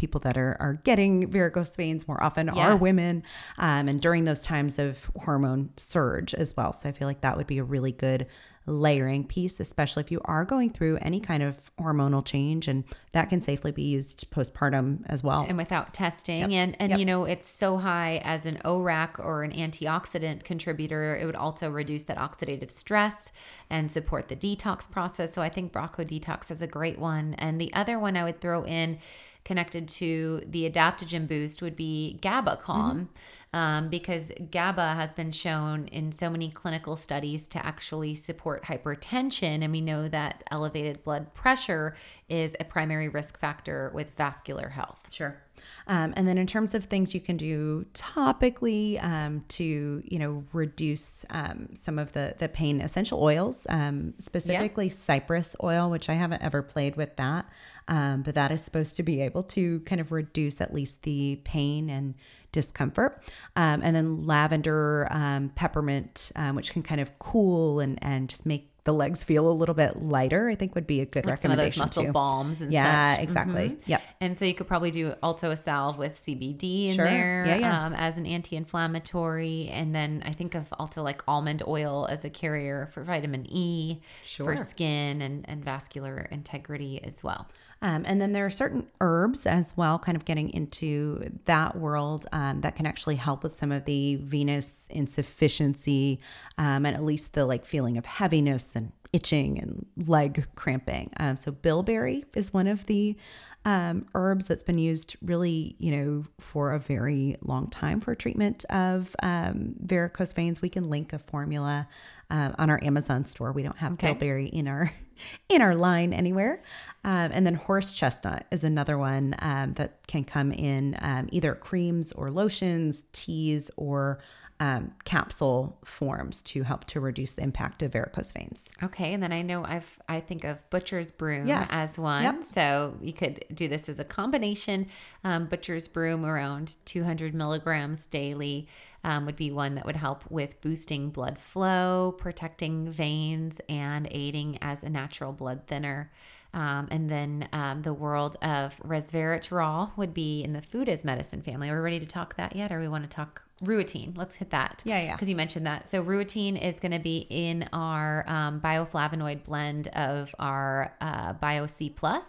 people that are, are getting varicose veins more often are women um, and during those times of hormone surge as well. So I feel like that would be a really good layering piece, especially if you are going through any kind of hormonal change and that can safely be used postpartum as well. and without testing and and Yep. you know it's so high as an ORAC or an antioxidant contributor it would also reduce that oxidative stress and support the detox process so I think Brocco detox is a great one and the other one I would throw in connected to the adaptogen boost would be GABA calm um, because GABA has been shown in so many clinical studies to actually support hypertension. And we know that elevated blood pressure is a primary risk factor with vascular health. Sure. Um, and then in terms of things you can do topically um, to, you know, reduce um, some of the, the pain, essential oils, um, specifically cypress oil, which I haven't ever played with that. Um, but that is supposed to be able to kind of reduce at least the pain and discomfort. Um, and then lavender, um, peppermint, um, which can kind of cool and, and just make the legs feel a little bit lighter, I think would be a good Like some of those recommendation muscle too. balms and Yeah, such. exactly. Mhm. Yep. And so you could probably do also a salve with CBD in Sure. there Yeah, yeah. Um, as an anti-inflammatory, and then I think of also like almond oil as a carrier for vitamin E Sure. for skin and and vascular integrity as well. Um, and then there are certain herbs as well, kind of getting into that world um, that can actually help with some of the venous insufficiency um, and at least the like feeling of heaviness and itching and leg cramping. Um, so bilberry is one of the um, herbs that's been used really, you know, for a very long time for treatment of um, varicose veins. We can link a formula uh, on our Amazon store. We don't have Okay. bilberry in our in our line anywhere. Um, and then horse chestnut is another one um, that can come in um, either creams or lotions, teas, or um, capsule forms to help to reduce the impact of varicose veins. Okay, and then I know I've I think of butcher's broom Yes. as one. Yep. So you could do this as a combination. Um, butcher's broom around 200 milligrams daily um, would be one that would help with boosting blood flow, protecting veins, and aiding as a natural blood thinner. Um, and then um, the world of resveratrol would be in the food as medicine family. Are we ready to talk that yet, or we want to talk rutin? Let's hit that. Yeah, yeah. Because you mentioned that. So rutin is going to be in our um, bioflavonoid blend of our uh, Bio C plus,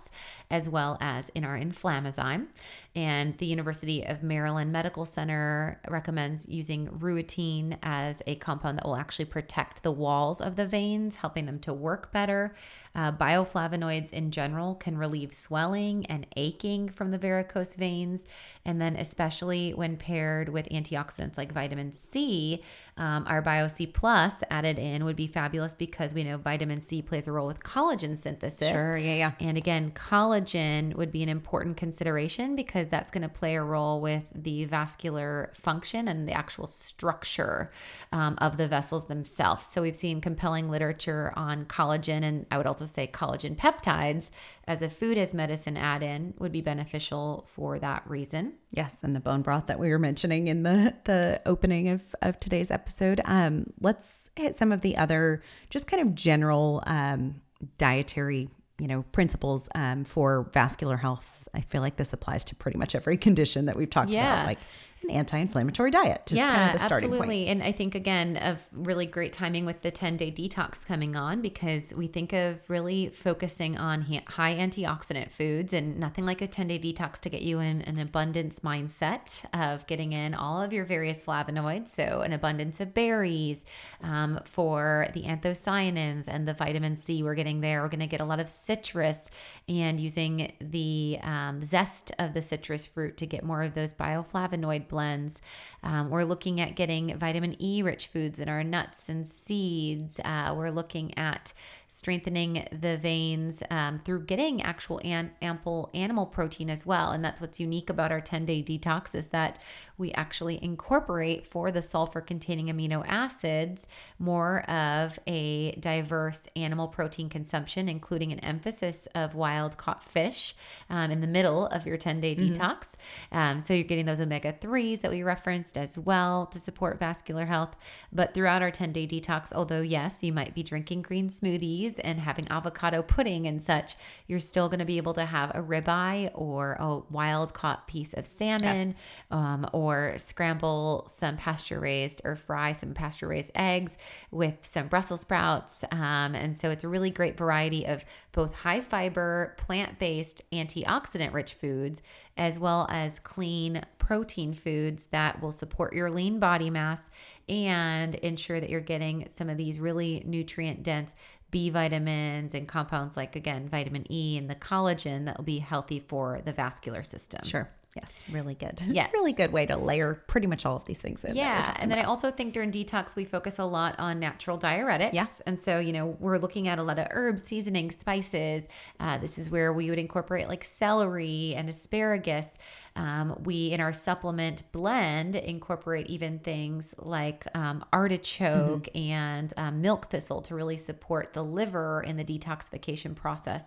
as well as in our inflammazyme. And the University of Maryland Medical Center recommends using rutin as a compound that will actually protect the walls of the veins, helping them to work better. Uh, bioflavonoids in general can relieve swelling and aching from the varicose veins. And then, especially when paired with antioxidants like vitamin C, um, our Bio C Plus added in would be fabulous because we know vitamin C plays a role with collagen synthesis. Sure, yeah, yeah. And again, collagen would be an important consideration because that's going to play a role with the vascular function and the actual structure um, of the vessels themselves. So we've seen compelling literature on collagen, and I would also say collagen peptides as a food as medicine add in would be beneficial for that reason. Yes, and the bone broth that we were mentioning in the the opening of of today's episode. Um, let's hit some of the other just kind of general um, dietary, you know, principles um, for vascular health. I feel like this applies to pretty much every condition that we've talked Yeah. about, like an anti-inflammatory diet. Yeah, kind of the starting absolutely. point. And I think again of really great timing with the 10 day detox coming on because we think of really focusing on high antioxidant foods and nothing like a 10 day detox to get you in an abundance mindset of getting in all of your various flavonoids. So, an abundance of berries um, for the anthocyanins and the vitamin C we're getting there. We're going to get a lot of citrus and using the um, zest of the citrus fruit to get more of those bioflavonoid blends. Um, we're looking at getting vitamin E rich foods in our nuts and seeds. Uh, we're looking at strengthening the veins um, through getting actual an- ample animal protein as well. And that's what's unique about our 10 day detox is that we actually incorporate for the sulfur containing amino acids more of a diverse animal protein consumption, including an emphasis of wild caught fish um, in the middle of your 10 day detox. Um, so you're getting those omega 3s that we referenced as well to support vascular health. But throughout our 10 day detox, although yes, you might be drinking green smoothies and having avocado pudding and such, you're still going to be able to have a ribeye or a wild caught piece of salmon Yes. um, or scramble some pasture raised or fry some pasture raised eggs with some Brussels sprouts. Um, and so it's a really great variety of both high fiber, plant based, antioxidant rich foods, as well as clean protein foods that will support your lean body mass and ensure that you're getting some of these really nutrient dense B vitamins and compounds like, again, vitamin E and the collagen that will be healthy for the vascular system. Sure. Yes, really good. Yes. really good way to layer pretty much all of these things in. Yeah. And then I also think during detox, we focus a lot on natural diuretics. Yeah. And so, you know, we're looking at a lot of herbs, seasonings, spices. Uh, this is where we would incorporate like celery and asparagus. Um, we, in our supplement blend, incorporate even things like um, artichoke Mm-hmm. and um, milk thistle to really support the liver in the detoxification process.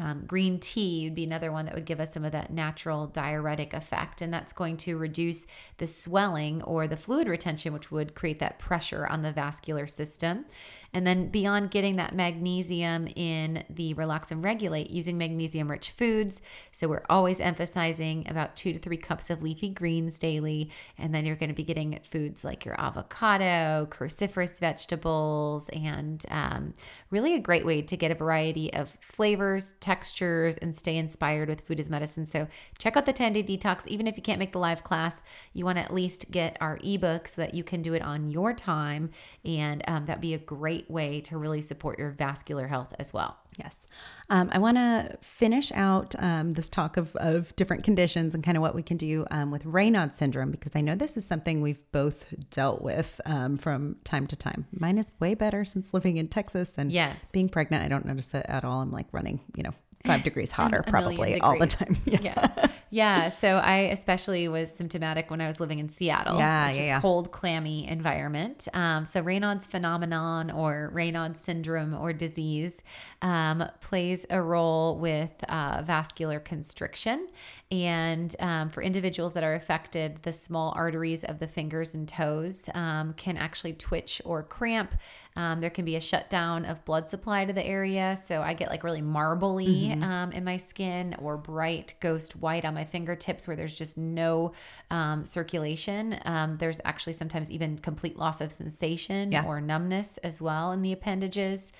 Um, green tea would be another one that would give us some of that natural diuretic effect, and that's going to reduce the swelling or the fluid retention, which would create that pressure on the vascular system. And then beyond getting that magnesium in the relax and regulate, using magnesium rich foods. So we're always emphasizing about two to three cups of leafy greens daily. And then you're going to be getting foods like your avocado, cruciferous vegetables, and um, really a great way to get a variety of flavors, textures, and stay inspired with food as medicine. So check out the 10 day detox. Even if you can't make the live class, you want to at least get our ebook so that you can do it on your time. And um, that'd be a great way to really support your vascular health as well. Yes. Um, I want to finish out um, this talk of, of different conditions and kind of what we can do um, with Raynaud's syndrome because I know this is something we've both dealt with um, from time to time. Mine is way better since living in Texas and Yes. being pregnant. I don't notice it at all. I'm like running, you know, five degrees hotter probably all the time. Yeah. yeah. Yeah. So I especially was symptomatic when I was living in Seattle. Yeah, which yeah, is yeah. Cold, clammy environment. Um, so Raynaud's phenomenon or Raynaud's syndrome or disease um, plays a role with uh, vascular constriction. And um, for individuals that are affected, the small arteries of the fingers and toes um, can actually twitch or cramp. Um, there can be a shutdown of blood supply to the area. So I get like really marbly um, in my skin or bright ghost white on my fingertips where there's just no um, circulation. Um, there's actually sometimes even complete loss of sensation Yeah. or numbness as well in the appendages.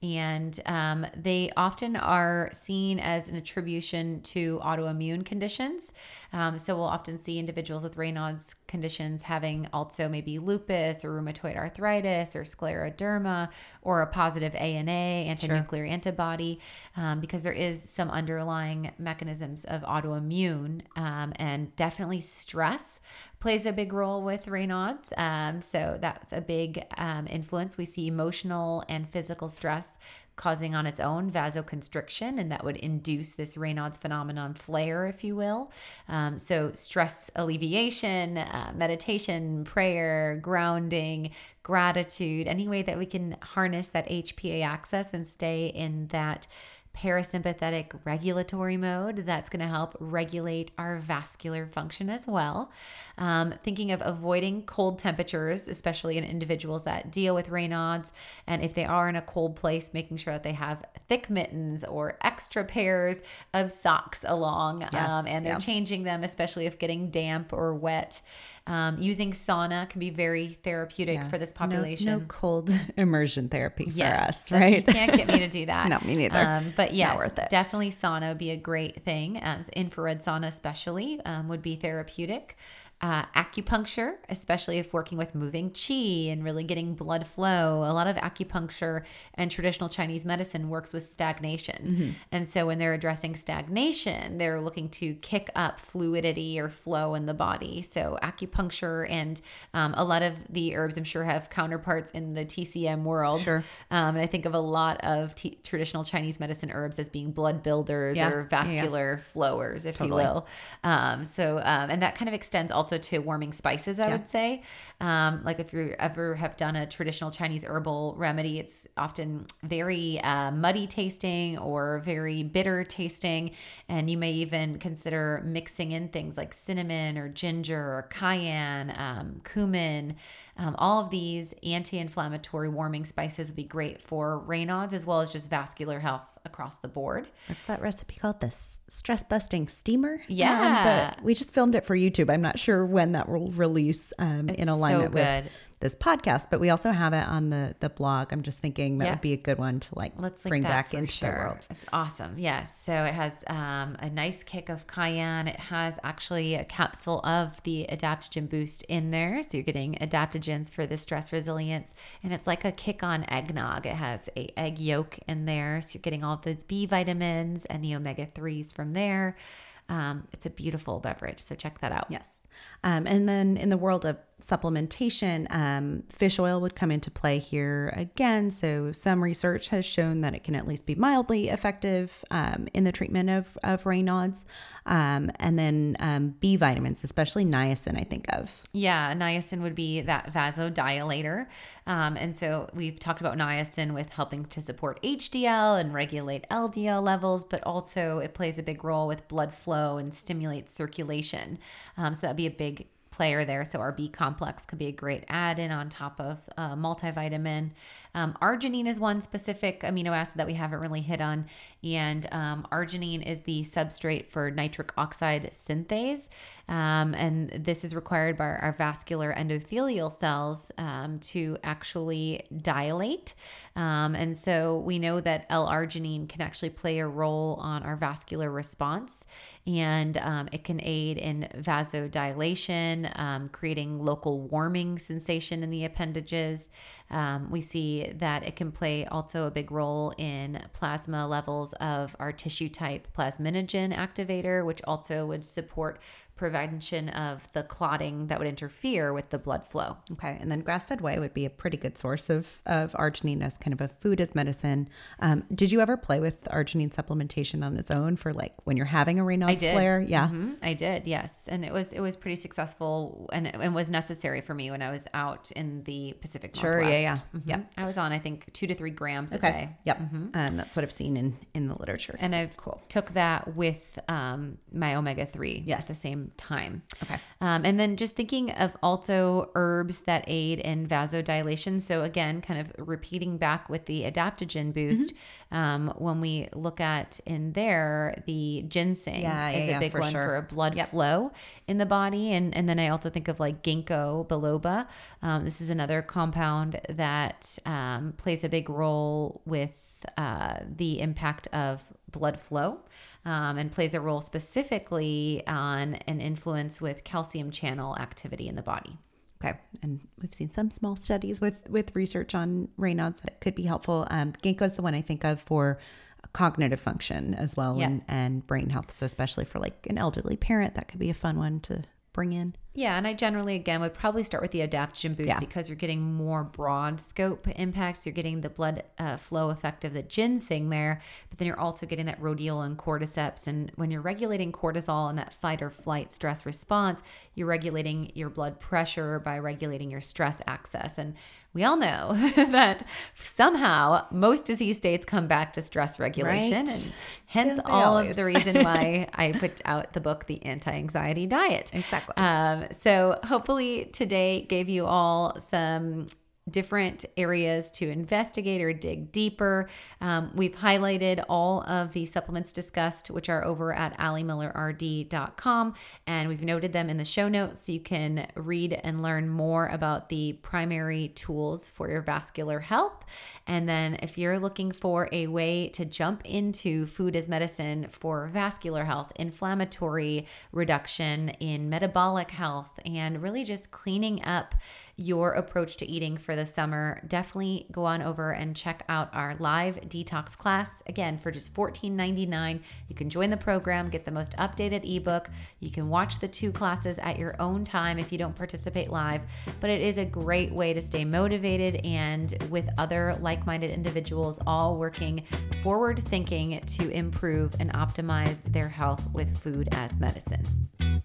And um, they often are seen as an attribution to autoimmune conditions. Um, so we'll often see individuals with Raynaud's conditions having also maybe lupus or rheumatoid arthritis or scleroderma or a positive ANA, anti-nuclear antibody, um, because there is some underlying mechanisms of autoimmune um, and definitely stress plays a big role with Raynaud's. Um, so that's a big um, influence. We see emotional and physical stress causing on its own vasoconstriction, and that would induce this Raynaud's phenomenon flare, if you will. Um, so, stress alleviation, uh, meditation, prayer, grounding, gratitude, any way that we can harness that HPA axis and stay in that parasympathetic regulatory mode that's going to help regulate our vascular function as well. Um, thinking of avoiding cold temperatures, especially in individuals that deal with Raynaud's, and if they are in a cold place, making sure that they have thick mittens or extra pairs of socks along, Yes, um, and they're yeah. changing them, especially if getting damp or wet. Um, using sauna can be very therapeutic Yeah. for this population. No, cold immersion therapy for Yes, us, right? You can't get me to do that. No, me neither. Um, but yes, definitely sauna would be a great thing. Um, infrared sauna, especially, um, would be therapeutic. Uh, acupuncture, especially if working with moving chi and really getting blood flow. A lot of acupuncture and traditional Chinese medicine works with stagnation. Mm-hmm. And so when they're addressing stagnation, they're looking to kick up fluidity or flow in the body. So acupuncture and um, a lot of the herbs, I'm sure, have counterparts in the TCM world. Sure. Um, and I think of a lot of t- traditional Chinese medicine herbs as being blood builders Yeah. or Yeah, yeah. vascular flowers, if Totally. you will. Um, so, um, and that kind of extends also to warming spices, I Yeah. would say. Um, like if you ever have done a traditional Chinese herbal remedy, it's often very uh, muddy tasting or very bitter tasting. And you may even consider mixing in things like cinnamon or ginger or cayenne, um, cumin. Um, all of these anti inflammatory warming spices would be great for Raynaud's as well as just vascular health across the board. What's that recipe called? The stress busting steamer? Yeah. but we just filmed it for YouTube. I'm not sure when that will release um, in so alignment good. with this podcast, but we also have it on the the blog. I'm just thinking that Yeah. would be a good one to like Let's bring back into sure. the world. It's awesome. Yes. So it has um, a nice kick of cayenne. It has actually a capsule of the adaptogen boost in there. So you're getting adaptogens for the stress resilience. And it's like a kick on eggnog. It has a egg yolk in there. So you're getting all of those B vitamins and the omega 3s from there. Um, it's a beautiful beverage. So check that out. Yes. Um, and then in the world of supplementation, um, fish oil would come into play here again. So some research has shown that it can at least be mildly effective um, in the treatment of, of Raynaud's. Um, and then um, B vitamins, especially niacin, I think of. Yeah, niacin would be that vasodilator. Um, and so we've talked about niacin with helping to support HDL and regulate LDL levels, but also it plays a big role with blood flow and stimulates circulation. Um, so that'd be a big player there. So our B complex could be a great add-in on top of uh, multivitamin. Um, arginine is one specific amino acid that we haven't really hit on, and um, arginine is the substrate for nitric oxide synthase, um, and this is required by our vascular endothelial cells um, to actually dilate. Um, and so we know that L-arginine can actually play a role on our vascular response, and um, it can aid in vasodilation, creating local warming sensation in the appendages. Um, we see that it can play also a big role in plasma levels of our tissue type plasminogen activator, which also would support prevention of the clotting that would interfere with the blood flow. Okay. And then grass fed whey would be a pretty good source of, of arginine as kind of a food as medicine. Um, did you ever play with arginine supplementation on its own for like when you're having a Raynaud's flare? Yeah. Mm-hmm. I did. Yes. And it was, it was pretty successful and, and was necessary for me when I was out in the Pacific Sure. Northwest. Yeah. Yeah. Mm-hmm. Yeah. I was on, I think two to three grams Okay. a day. Yep. Um, that's what I've seen in, in the literature. And It's I've cool. took that with um, my omega three Yes. at the same time. Okay. Um, and then just thinking of also herbs that aid in vasodilation. So again, kind of repeating back with the adaptogen boost. Mm-hmm. Um, when we look at in there, the ginseng Yeah, yeah, is a yeah, big for one sure. for a blood Yep. flow in the body. And and then I also think of like ginkgo biloba. Um, this is another compound that um, plays a big role with uh, the impact of blood flow um, and plays a role specifically on an influence with calcium channel activity in the body. Okay, and we've seen some small studies with with research on Raynaud's that it could be helpful. Um, ginkgo is the one I think of for cognitive function as well Yeah. and, and brain health. So especially for like an elderly parent, that could be a fun one to bring in. Yeah, and I generally again would probably start with the adaptogen boost Yeah. because you're getting more broad scope impacts. You're getting the blood uh, flow effect of the ginseng there, but then you're also getting that rhodiola and cordyceps. And when you're regulating cortisol and that fight or flight stress response, you're regulating your blood pressure by regulating your stress access. And we all know that somehow most disease states come back to stress regulation, Right. and hence all always? of the reason why I put out the book, The Anti-Anxiety Diet. Exactly. Um, so hopefully today gave you all some different areas to investigate or dig deeper. Um, we've highlighted all of the supplements discussed, which are over at AliMillerRD.com, and we've noted them in the show notes so you can read and learn more about the primary tools for your vascular health. And then if you're looking for a way to jump into food as medicine for vascular health, inflammatory reduction, in metabolic health, and really just cleaning up your approach to eating for the summer, definitely go on over and check out our live detox class. Again, for just $14.99, you can join the program, get the most updated ebook. You can watch the two classes at your own time if you don't participate live, but it is a great way to stay motivated and with other like minded individuals all working forward thinking to improve and optimize their health with food as medicine.